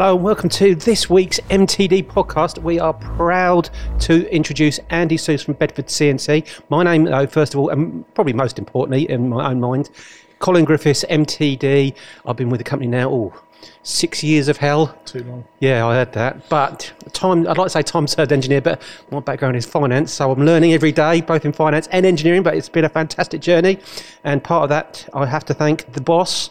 Hello and welcome to this week's MTD podcast. We are proud to introduce Andy Soos from Bedford CNC. My name, though, first of all, and probably most importantly in my own mind, Colin Griffiths, MTD. I've been with the company now, oh, six years of hell. Too long. Yeah, I heard that. But time, I'd like to say time served engineer, but my background is finance, so I'm learning every day, both in finance and engineering. But it's been a fantastic journey, and part of that, I have to thank the boss,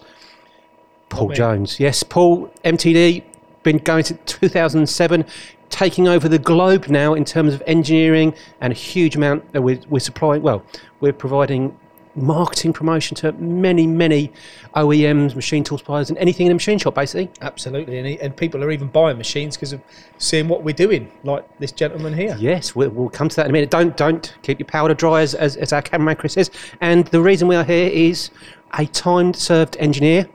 Paul. Jones. Yes, Paul, MTD, been going to 2007. Taking over the globe now in terms of engineering and a huge amount that we're, we're supplying. Well, we're providing marketing promotion to many, many OEMs, machine tool suppliers, and anything in a machine shop, basically. Absolutely. And, and people are even buying machines because of seeing what we're doing, like this gentleman here. Yes, we'll, we'll come to that in a minute. Don't don't keep your powder dry, as, as, as our cameraman Chris says. And the reason we are here is a time served engineer,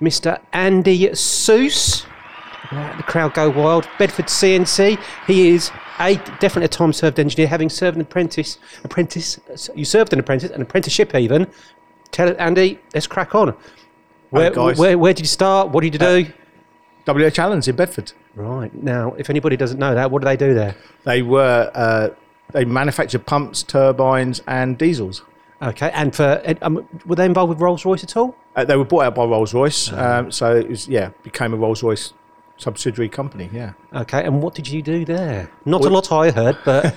Mr. Andy Soos. Uh, the crowd go wild. Bedford CNC. He is a definitely a time served engineer, having served an apprentice. Apprentice. You served an apprentice, an apprenticeship even. Tell it, Andy. Let's crack on. Where, where, where did you start? What did you do? WH Allen's in Bedford. right now, if anybody doesn't know that, what do they do there? They were uh, they manufactured pumps, turbines, and diesels. Okay, and for um, were they involved with Rolls Royce at all? Uh, they were bought out by Rolls Royce, um, so it was yeah became a Rolls Royce subsidiary company. Yeah, Okay, and what did you do there? Not a lot I heard, but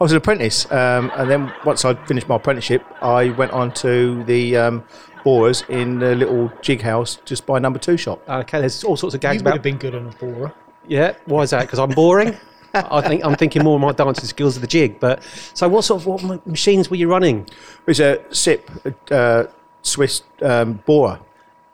I was an apprentice, um, and then once I finished my apprenticeship, I went on to the um, borers in the little jig house just by number two shop. okay, there's all sorts of You gags would have about. been good on a borer. Yeah, why is that? Because I'm boring. I think I'm thinking more of my dancing skills of the jig. But so, what sort of what machines were you running? It was a SIP, uh, Swiss um, borer.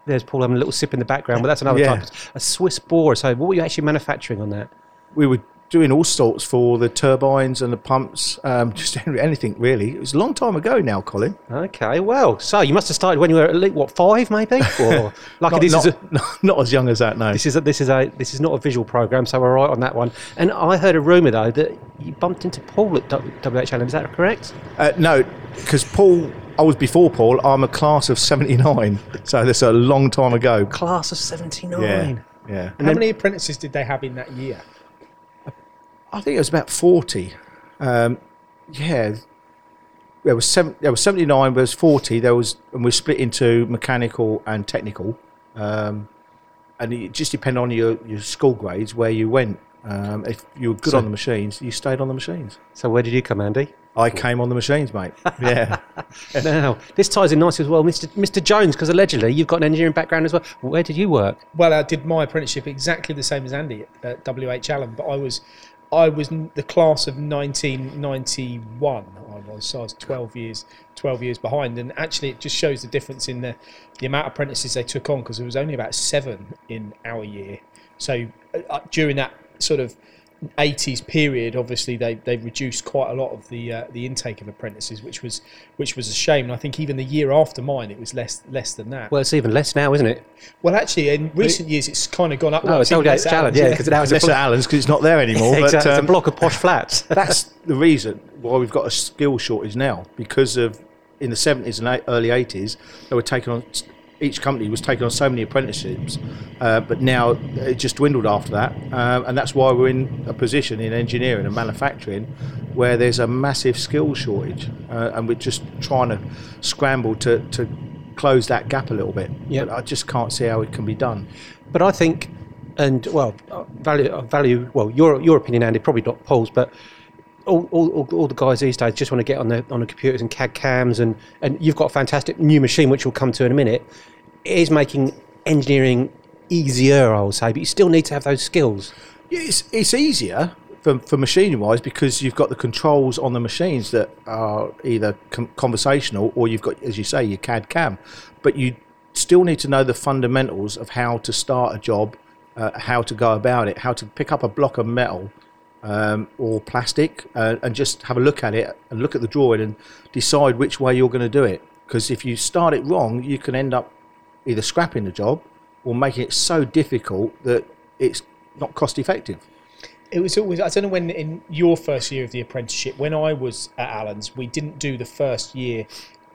There's Paul having a little sip in the background, but that's another Yeah. type. A Swiss borer. So, what were you actually manufacturing on that? we were doing all sorts for the turbines and the pumps, um, just anything really. It was a long time ago now, Colin. Okay, well, so you must have started when you were at least what five, maybe, or like Not, this not, is a, not as young as that, no. This is a, this is a this is not a visual program, so we're right on that one. And I heard a rumor though that you bumped into Paul at W- WHL. Is that correct? Uh, no, because Paul, I was before Paul. I'm a class of '79, so that's a long time ago. Class of seventy nine. Yeah, yeah. How many apprentices did they have in that year? I think it was about 40. Um, yeah, there was seven, there was 79, there was 40. There was, and we split into mechanical and technical. Um, and it just depended on your, your school grades where you went. Um, if you were good So- on the machines, you stayed on the machines. So where did you come, Andy? I came on the machines, mate. Yeah. now this ties in nicely as well, Mr. Mr. Jones, because allegedly you've got an engineering background as well. Where did you work? Well, I did my apprenticeship exactly the same as Andy at WH Allen, but I was I was the class of 1991. I was so I was 12 years 12 years behind, and actually it just shows the difference in the the amount of apprentices they took on because there was only about seven in our year. So uh, uh, during that sort of 80s period, obviously they they reduced quite a lot of the uh, the intake of apprentices, which was which was a shame. And I think even the year after mine, it was less less than that. Well, it's even less now, isn't it? Well, actually, in recent years, it's kind of gone up. Oh, it's even WH less Allen, hours, yeah, because now it's a at Allen's because it's not there anymore. exactly, but, it's a um, block of posh flats. that's the reason why we've got a skill shortage now because of in the 70s and early 80s they were taking on each company was taking on so many apprenticeships uh, but now it just dwindled after that um, and that's why we're in a position in engineering and manufacturing where there's a massive skill shortage uh, and we're just trying to scramble to, to close that gap a little bit Yep. but I just can't see how it can be done But I think, and well, uh, value, uh, value. Well, your your opinion, Andy, probably not Paul's, but all, all, all, the guys these days just want to get on the on the computers and CAD cams, and and you've got a fantastic new machine which we'll come to in a minute. It is making engineering easier, I would say, but you still need to have those skills. It's, it's easier for, for machining wise because you've got the controls on the machines that are either com- conversational or you've got, as you say, your CAD CAM. But you still need to know the fundamentals of how to start a job, uh, how to go about it, how to pick up a block of metal um, or plastic uh, and just have a look at it and look at the drawing and decide which way you're going to do it. Because if you start it wrong, you can end up either scrapping the job or making it so difficult that it's not cost effective. It was always I don't know when in your first year of the apprenticeship when I was at Allen's we didn't do the first year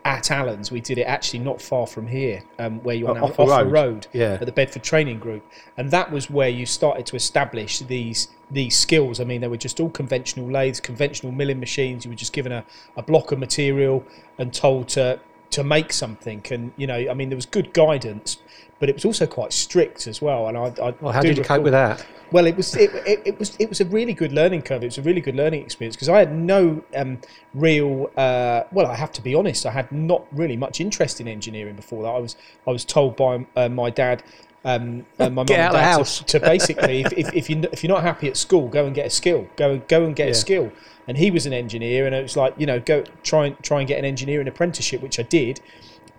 at Allen's. We did it actually not far from here, um, where you're Oh, now off the off the road. road Yeah. at the Bedford Training Group, and that was where you started to establish these these skills. I mean, they were just all conventional lathes, conventional milling machines. You were just given a, a block of material and told to to make something. And you know, I mean, there was good guidance, but it was also quite strict as well. And I, I Well, how did you cope with that? well, it was it, it, it was it was a really good learning curve. It was a really good learning experience because I had no um, real. Uh, well, I have to be honest. I had not really much interest in engineering before that. I was I was told by uh, my dad. Um, and my mum and dad house. To, to basically, if, if, if you if you're not happy at school, go and get a skill. Go go and get Yeah. a skill. And he was an engineer, and it was like you know go try and try and get an engineering apprenticeship, which I did.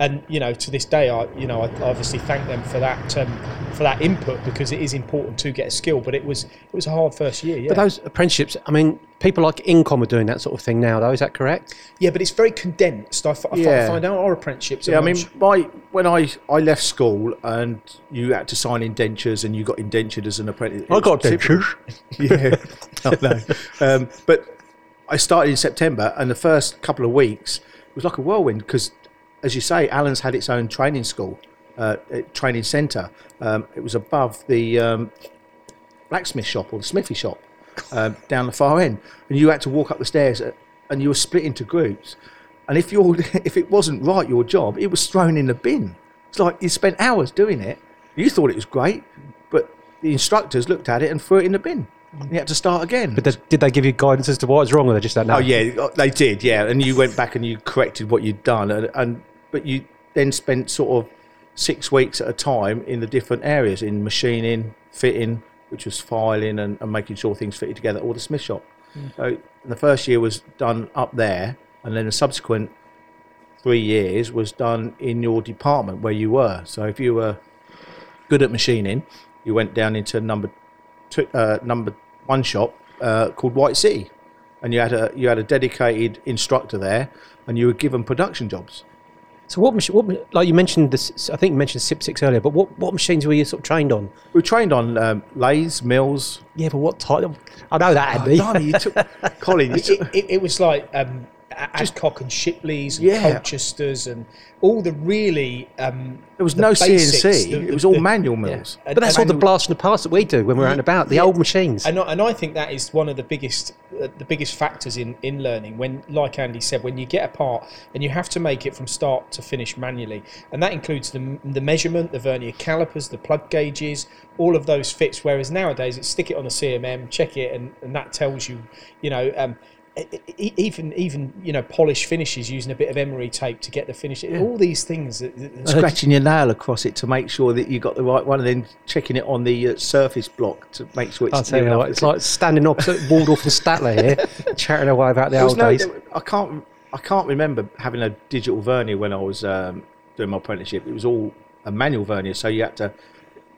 And you know, to this day, I you know I obviously thank them for that um, for that input because it is important to get a skill. But it was it was a hard first year. Yeah, But those apprenticeships, I mean, people like In-Comm are doing that sort of thing now, though. Is that correct? yeah, but it's very condensed. I, f- I Yeah. find out our apprenticeships. Are Yeah, I mean, my when I I left school and you had to sign indentures and you got indentured as an apprentice. I got It was yeah, I know. Um, but I started in September, and the first couple of weeks it was like a whirlwind because, as you say, Allen's had its own training school, uh, training centre. Um, it was above the um, blacksmith shop or the smithy shop um, down the far end, and you had to walk up the stairs, uh, and you were split into groups. And if you if it wasn't right your job, it was thrown in the bin. It's like you spent hours doing it. You thought it was great, but the instructors looked at it and threw it in the bin. You had to start again. But did they give you guidance as to what was wrong, or they just don't know? Oh yeah, they did. Yeah, and you went back and you corrected what you'd done, and, and but you then spent sort of six weeks at a time in the different areas in machining, fitting, which was filing and, and making sure things fitted together, or the smith shop. So the first year was done up there, and then the subsequent three years was done in your department where you were. So if you were good at machining, you went down into number two, uh, number one shop uh, called White City, and you had a you had a dedicated instructor there, and you were given production jobs. So what, mach- what, like you mentioned this, I think you mentioned SIP six earlier, but what, what machines were you sort of trained on? We were trained on um, lathes, mills. Yeah, but what type? I know that, Andy. Blimey, you took, Colin, you it, it, it was like um, Adcock and Shipleys and Yeah. Colchesters and all the really um, there was the no basics, CNC. the- it was all the- manual mills. And- but that's all and- the blast from the past that we do when we're out and about. The Yeah. old machines. And I, and I think that is one of the biggest uh, the biggest factors in, in learning when like Andy said when you get a part and you have to make it from start to finish manually and that includes the, the measurement the vernier calipers the plug gauges all of those fits whereas nowadays it's stick it on the CMM check it and, and that tells you you know um, even even you know polish finishes using a bit of emery tape to get the finish all these things that, that- Scratching your nail across it to make sure that you got the right one, and then checking it on the uh, surface block to make sure it's. I'll tell you what, it's like standing opposite Waldorf and Statler here, chatting away about the old no- days. there- I can't. I can't remember having a digital vernier when I was um, doing my apprenticeship. It was all a manual vernier, so you had to,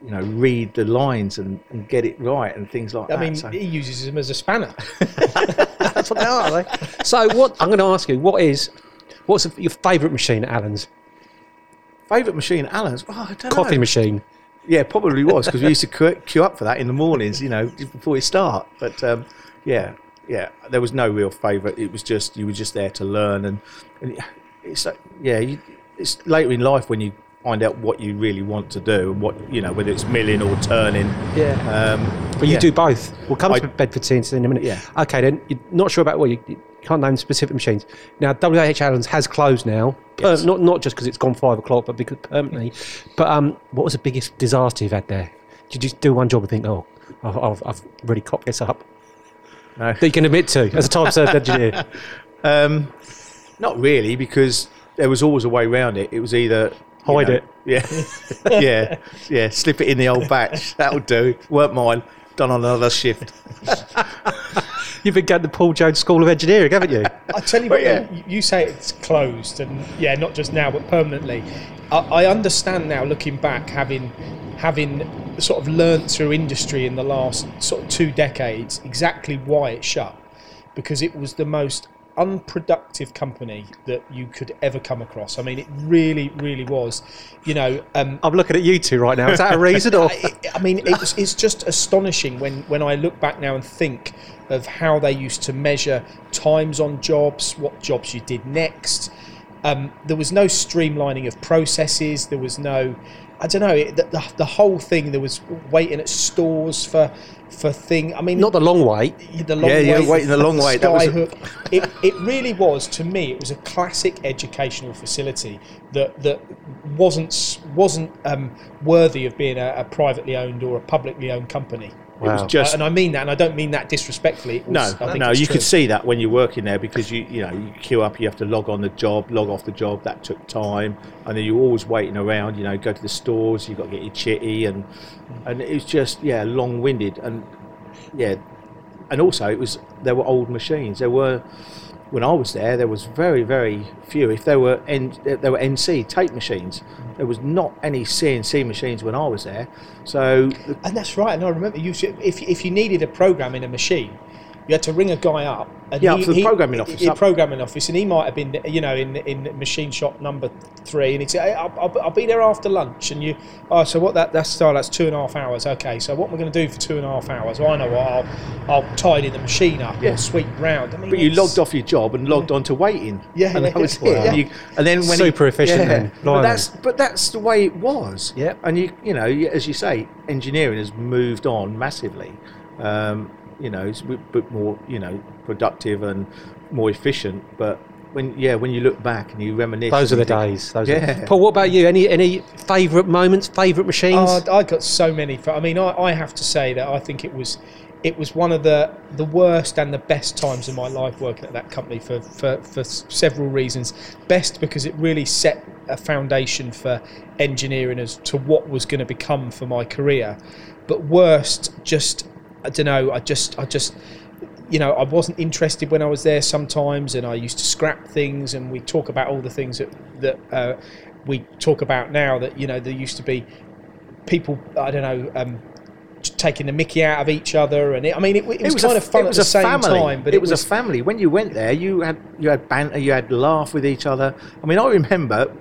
you know, read the lines and, and get it right and things like I that. I mean so. he uses them as a spanner That's what they are, they? So, what I'm going to ask you, what is, what's your favourite machine at Allen's? Favourite machine, Allen's. Oh, I don't Coffee know. machine. Yeah, probably was because we used to queue, queue up for that in the mornings, you know, before we start. But um, yeah, yeah, there was no real favourite. It was just you were just there to learn, and, and it's like, yeah, you, it's later in life when you find out what you really want to do and what you know whether it's milling or turning. Yeah. Um, But you yeah. do both. We'll come I- to Bedford Teens in a minute. Yeah. Okay, then you're not sure about what you, you can't name specific machines. Now, WH Allen's has closed now. Per- Yes. not not just because it's gone five o'clock, but because permanently. But um, what was the biggest disaster you've had there? Did you just do one job and think, oh, I've, I've, I've really cocked this up? No. That you can admit to as a time served engineer. Um, not really, because there was always a way around it. It was either you Hide know, it. yeah, yeah, yeah. Slip it in the old batch. That'll do. weren't mine. Done on another shift. You've been going to Paul Jones School of Engineering, haven't you? I tell you But what, yeah. you, you say it's closed, and yeah, not just now, but permanently. I, I understand now, looking back, having having sort of learnt through industry in the last sort of two decades, exactly why it shut, because it was the most unproductive company that you could ever come across. I mean, it really, really was. You know, um, I'm looking at you two right now. Is that a reason? Or I, I mean, it was, it's just astonishing when, when I look back now and think of how they used to measure times on jobs, what jobs you did next. Um, there was no streamlining of processes. There was no, I don't know, it, the, the, the whole thing. There was waiting at stores for for thing. I mean, Not the long wait. the long Yeah, yeah, wait, waiting the long wait, that was a- it, it really was to me. It was a classic educational facility that that wasn't wasn't um, worthy of being a, a privately owned or a publicly owned company. It was Wow. just and I mean that, and I don't mean that disrespectfully. It no, I no. You true. could see that when you're working there because you you know you queue up, you have to log on the job, log off the job. That took time, and then you're always waiting around. You know, go to the stores, you have got to get your chitty, and and it was just yeah, long winded, and yeah, and also it was there were old machines. There were when I was there, there was very very few. If there were N, there were NC tape machines, there was not any CNC machines when I was there. So And that's right. And I remember you if if you needed a program in a machine, you had to ring a guy up. And Yeah, up to the programming office, The programming office, and he might have been, you know, in in machine shop number three, and he'd say, hey, I'll, I'll, I'll be there after lunch. And you, oh, so what? That that's oh, that's two and a half hours. Okay, so what am I going to do for two and a half hours? Well, I know what. I'll I'll tidy the machine up Yeah. or sweep round. I mean, But you logged off your job and logged on to waiting. Yeah, and yeah, that was yeah, it. yeah. And, you, and then when Super he- efficient Yeah, then, but that's but that's the way it was. Yeah. and you you know as you say, engineering has moved on massively. Um, you know, it's a bit, bit more you know productive and more efficient. But when yeah, when you look back and you reminisce, Those are the think, days. Those Yeah. Are, Paul, what about you? Any any favourite moments? Favourite machines? Oh, I got so many. I mean, I, I have to say that I think it was it was one of the the worst and the best times of my life working at that company for, for, for several reasons. Best because it really set a foundation for engineering as to what was going to become for my career. But worst, just I don't know. I just I just you know, I wasn't interested when I was there sometimes, and I used to scrap things. And we talk about all the things that that uh, we talk about now. That you know, there used to be people. I don't know. Um, taking the Mickey out of each other, and it, I mean, it, it was, kind a, of fun it at was the a same family. time. But it, was, a family. When you went there, you had you had banter, you had laugh with each other. I mean, I remember.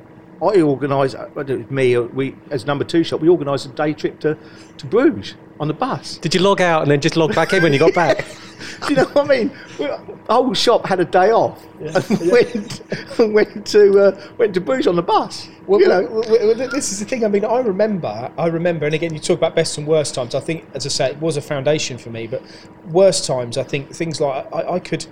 I organised, uh, it was me, uh, we as number two shop, we organised a day trip to, to Bruges on the bus. Did you log out and then just log back in when you got back? Do you know what I mean? We- The whole shop had a day off and went and went to uh, went to Bruges on the bus. Well, you know, well, well, well, this is the thing. I mean, I remember, I remember, and again, you talk about best and worst times. I think, as I say, it was a foundation for me. But worst times, I think things like I, I could,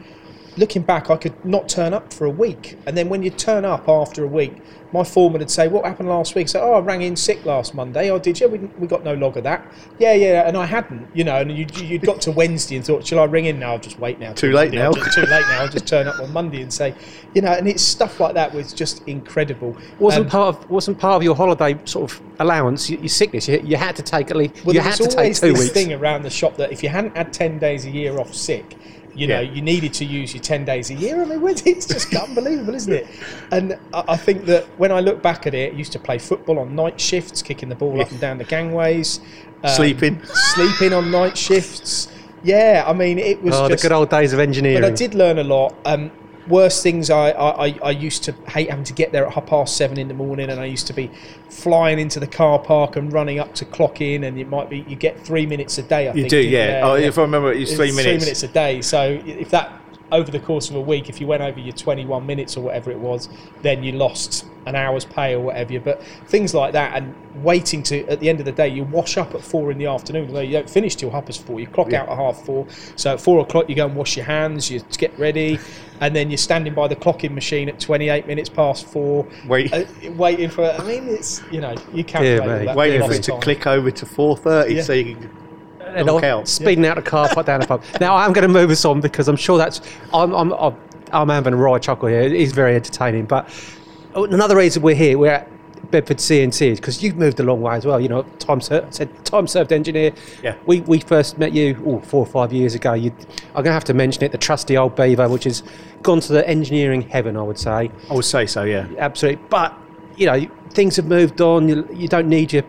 looking back, I could not turn up for a week, and then when you turn up after a week, my foreman would say, "What happened last week?" So, "Oh, I rang in sick last Monday." "Oh, did you? We, we got no log of that." "Yeah, yeah," and I hadn't, you know. And you you'd got to Wednesday and thought, "Shall I ring in now?" I'll just wait now. Too late Monday. now. Just, too late now. I'll just turn up on Monday and say, you know. And it's stuff like that was just incredible. Wasn't Um, part of wasn't part of your holiday sort of allowance? Your, your sickness. You, you had to take at least. Well, you had to take always two this weeks. thing around the shop that if you hadn't had ten days a year off sick, you know, Yeah. you needed to use your ten days a year. I mean, it's just unbelievable, isn't it? And I think that when I look back at it, I used to play football on night shifts, kicking the ball up and down the gangways, um, Sleeping. sleeping on night shifts. Yeah, I mean, it was Oh, just the good old days of engineering. but I did learn a lot. Um, worst things I, I, I- used to hate having to get there at half past seven in the morning, and I used to be flying into the car park and running up to clock in, and it might be you get three minutes a day. I you think do, yeah. you? Oh, if I remember, it's It's three minutes. Three minutes a day. So if that over the course of a week, if you went over your 21 minutes or whatever it was, then you lost an hour's pay or whatever. But things like that, and waiting to at the end of the day, you wash up at four in the afternoon. Although you don't finish till half past four, you clock Yeah. out at half four. So at four o'clock, you go and wash your hands, you get ready, and then you're standing by the clocking machine at 28 minutes past four, Wait. uh, waiting for. I mean, it's you know you mate. that Waiting for it to click over to 4.30 Yeah. so you can and out. speeding out the car, put down the pub. Now I'm going to move us on because I'm sure that's I'm I'm I'm, I'm having a raw chuckle here. It is very entertaining. But another reason we're here, we're at Bedford CNC is because you've moved a long way as well. You know, time served, said time served engineer. Yeah. We we first met you oh, four or five years ago. You, I'm going to have to mention it, the trusty old Beaver, which has gone to the engineering heaven, I would say I would say so, yeah. absolutely. But you know, things have moved on. You, you don't need your,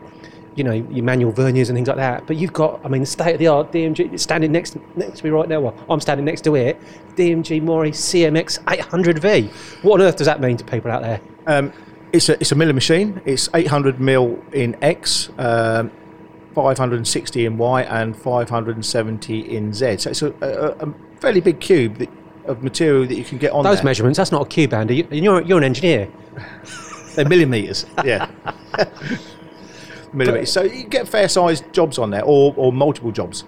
you know, your manual verniers and things like that. But you've got, I mean, state of the art DMG standing next next to me right now. Well, I'm standing next to it. DMG Mori CMX 800V. What on earth does that mean to people out there? Um, it's a it's a milling machine. It's 800 mil in X, um, 560 in Y, and 570 in Z. So it's a, a, a fairly big cube that of material that you can get on Those there. measurements, that's not a cube, Andy. You- You're, you're an engineer. They're millimeters. Yeah. millimeters. So you get fair sized jobs on there, or, or multiple jobs.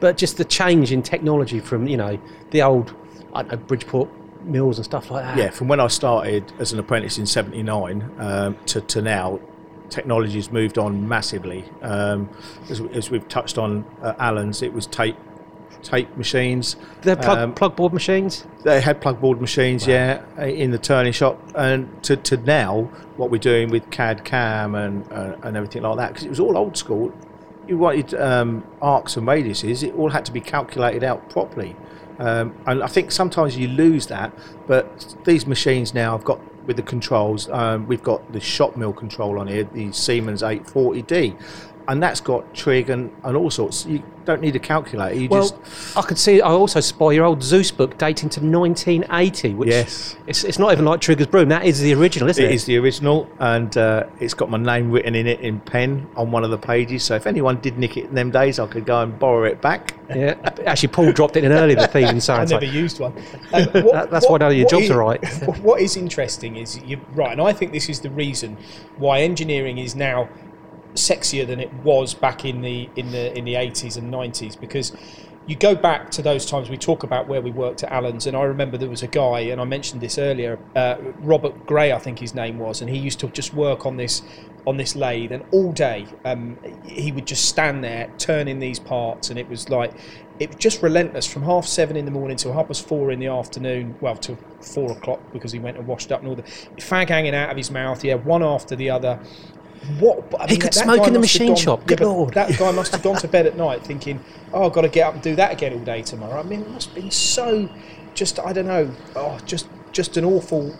But just the change in technology from, you know, the old, I don't know, Bridgeport mills and stuff like that. Yeah, from when I started as an apprentice in '79 um, to, to now, technology's moved on massively. Um, as, as we've touched on, uh, Allen's, it was tape tape machines. They're plug, Um, plug board machines. They had plug board machines, yeah, in the turning shop, and to, to now what we're doing with CAD CAM and uh, and everything like that, because it was all old school. You wanted um, arcs and radiuses; it all had to be calculated out properly. Um, and I think sometimes you lose that, but these machines now have got with the controls. Um, we've got the shop mill control on here, the Siemens 840D, and that's got trig and, and all sorts. You don't need a calculator. You Well, just I could see. I also spy your old Zeus book dating to 1980, which Yes. it's, it's not even like Trigger's Broom. That is the original, isn't it? It is the original, and uh, it's got my name written in it in pen on one of the pages. So if anyone did nick it in them days, I could go and borrow it back. Yeah. Actually, Paul dropped it in earlier. The theme and so I it's never like, used one. Um, what- That- that's why none of your jobs is- are right. What is interesting is you right, and I think this is the reason why engineering is now sexier than it was back in the in the in the 80s and 90s because you go back to those times we talk about where we worked at Allen's and I remember there was a guy and I mentioned this earlier uh, Robert Gray I think his name was and he used to just work on this on this lathe and all day um, he would just stand there turning these parts and it was like it was just relentless from half seven in the morning till half past four in the afternoon well till four o'clock because he went and washed up and all the fag hanging out of his mouth yeah one after the other what I He could smoke guy in the machine gone- shop, good but lord. that guy must have gone to bed at night thinking, "Oh, I've got to get up and do that again all day tomorrow." I mean, it must have been so, just I don't know, oh, just just an awful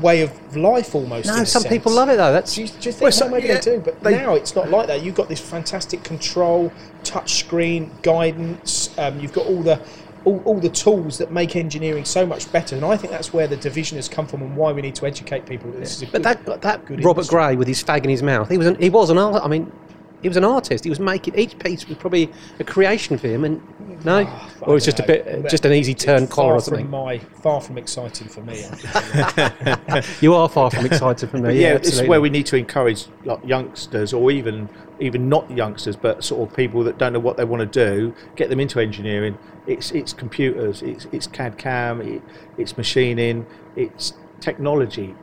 way of life almost. no, some people love it though. That's Do you, do you think Well, that maybe yeah, they do? But they- now it's not like that. You've got this fantastic control, touch screen, guidance. Um, you've got all the all, all the tools that make engineering so much better. And I think that's where the division has come from and why we need to educate people. that This is a But good, that that good Robert industry. Gray with his fag in his mouth, he was an, he was an art. I mean, he was an artist. He was making each piece was probably a creation for him, and no, I or it's just a bit, just an easy turn It's collar or from something. my far from exciting for me. You are far from excited for me. But yeah, is where we need to encourage like, youngsters, or even even not youngsters, but sort of people that don't know what they want to do, get them into engineering. It's it's computers, it's it's CAD CAM, it, it's machining, it's technology.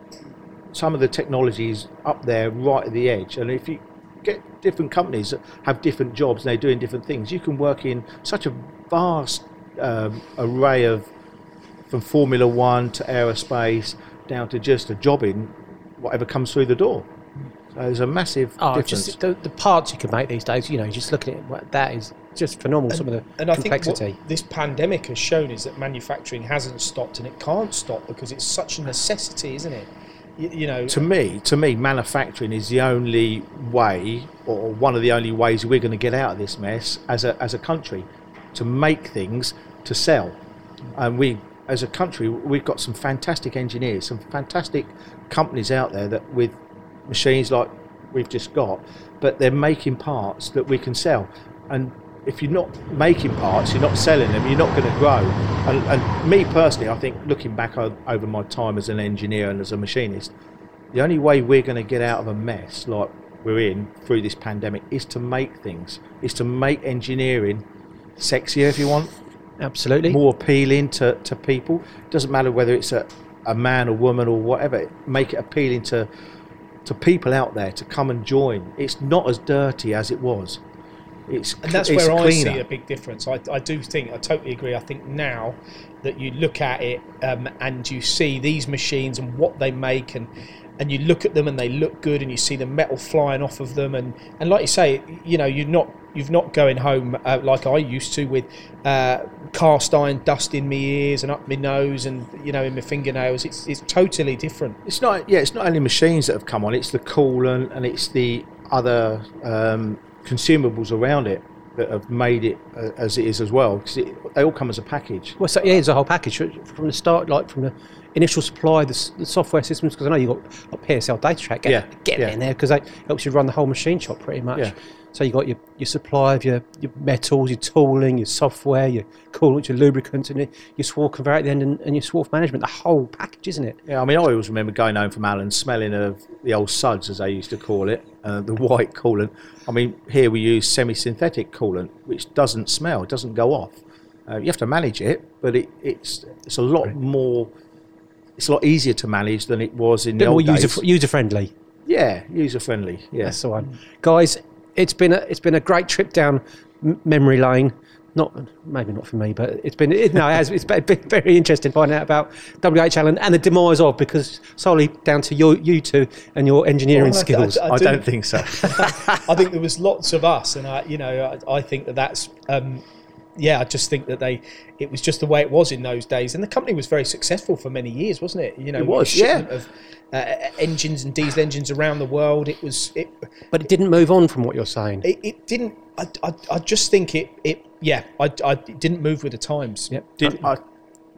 Some of the technology is up there, right at the edge, and if you get different companies that have different jobs and they're doing different things, you can work in such a vast um, array of from Formula One to aerospace down to just a job in whatever comes through the door. So there's a massive Oh, difference. just the, the parts you can make these days. You know, just looking at what, that is just phenomenal. some of the and I think complexity. what this pandemic has shown is that manufacturing hasn't stopped and it can't stop because it's such a necessity, isn't it? You, know, to me, to me, manufacturing is the only way, or one of the only ways we're going to get out of this mess as a as a country, to make things to sell. And we, as a country, we've got some fantastic engineers, some fantastic companies out there that with machines like we've just got, but they're making parts that we can sell. And if you're not making parts, you're not selling them, you're not going to grow. And, and me personally, I think looking back over my time as an engineer and as a machinist, the only way we're going to get out of a mess like we're in through this pandemic is to make things, is to make engineering sexier, if you want, Absolutely. more appealing to, to people. It doesn't matter whether it's a, a man or woman or whatever, make it appealing to to people out there to come and join. It's not as dirty as it was. It's and that's it's where I see a big difference. I, I do think I totally agree. I think now that you look at it um, and you see these machines and what they make and and you look at them and they look good and you see the metal flying off of them and, and like you say you know you're not you've not going home uh, like I used to with uh, cast iron dust in my ears and up my nose and you know in my fingernails it's it's totally different It's not. Yeah, it's not only machines that have come on. It's the coolant and it's the other um, consumables around it that have made it uh, as it is as well. Because they all come as a package. Well, so, yeah, it's a whole package from the start, like from the initial supply, the, the software systems. Because I know you've got, got PSL Datatrack. Get, Yeah, get yeah. in there because it helps you run the whole machine shop pretty much. Yeah. So you've got your, your supply of your, your metals, your tooling, your software, your coolant, your lubricants, and your, swarf conveyor at the end, and, and your swarf management, the whole package, isn't it? Yeah, I mean, I always remember going home from Allen smelling of the old suds, as they used to call it, uh, the white coolant. I mean, here we use semi-synthetic coolant, which doesn't smell, it doesn't go off. Uh, you have to manage it, but it, it's it's a lot more. It's a lot easier to manage than it was in bit the more old days. user, user friendly. yeah, user friendly. Yeah, That's the one, guys. It's been a it's been a great trip down memory lane. Not maybe not for me, but it's been it, no, it has, it's been been very interesting finding out about WH Allen and the demise of because solely down to your you two and your engineering Well, I- skills. I- I do- don't think so. I think there was lots of us, and I, you know, I, I think that that's, um, yeah, I just think that they, it was just the way it was in those days, and the company was very successful for many years, wasn't it? You know, It was, shipment yeah. Of uh, engines and diesel engines around the world, it was it. but it didn't move on from what you're saying. It, it didn't. I, I, I just think it. It yeah. I, I it didn't move with the times. Yep. Did, I,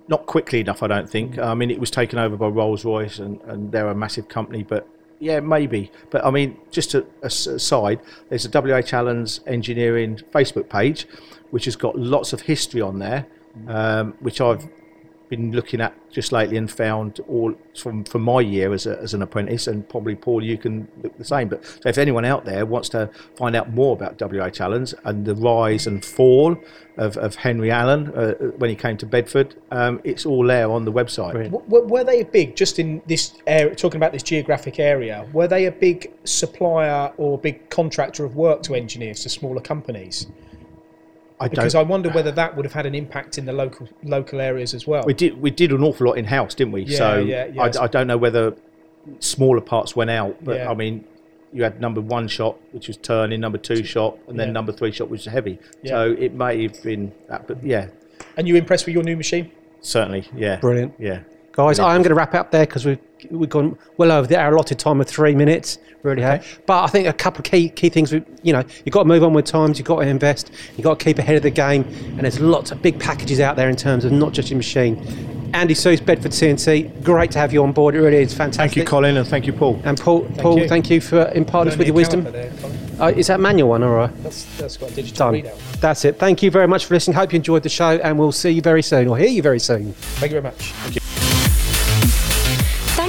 not quickly enough, I don't think. I mean, it was taken over by Rolls Royce, and, and they're a massive company. But yeah, maybe. But I mean, just a, a there's a WH Allen's Engineering Facebook page, which has got lots of history on there, um, which I've been looking at just lately and found all from from my year as, a, as an apprentice, and probably Paul, you can look the same. But so if anyone out there wants to find out more about WH Allen's and the rise and fall of, of Henry Allen uh, when he came to Bedford, um, it's all there on the website. W- w- were they big just in this area? Talking about this geographic area, were they a big supplier or big contractor of work to engineers to smaller companies? I Because don't. I wonder whether that would have had an impact in the local local areas as well. we did we did an awful lot in house, didn't we? Yeah, so yeah, yes. I, I don't know whether smaller parts went out, but Yeah. I mean. You had number one shot, which was turning, number two shot, and then Yeah. number three shot, which was heavy. Yeah. So it may have been that, but yeah, And you impressed with your new machine? certainly, yeah, Brilliant. yeah. Guys, I am going to wrap it up there because we've, we've gone well over the, our allotted time of three minutes. Really have. But I think a couple of key key things. We, you know, you've got to move on with times. You've got to invest. You've got to keep ahead of the game. And there's lots of big packages out there in terms of not just your machine. Andy Soos, Bedford CNC. Great to have you on board. It really is fantastic. Thank you, Colin, and thank you, Paul. And Paul, Paul, you. thank you for imparting us with your wisdom. There, Colin. Uh, is that manual one, all right? that's, that's got a digital Done. readout. That's it. Thank you very much for listening. Hope you enjoyed the show, and we'll see you very soon, or hear you very soon. Thank you very much.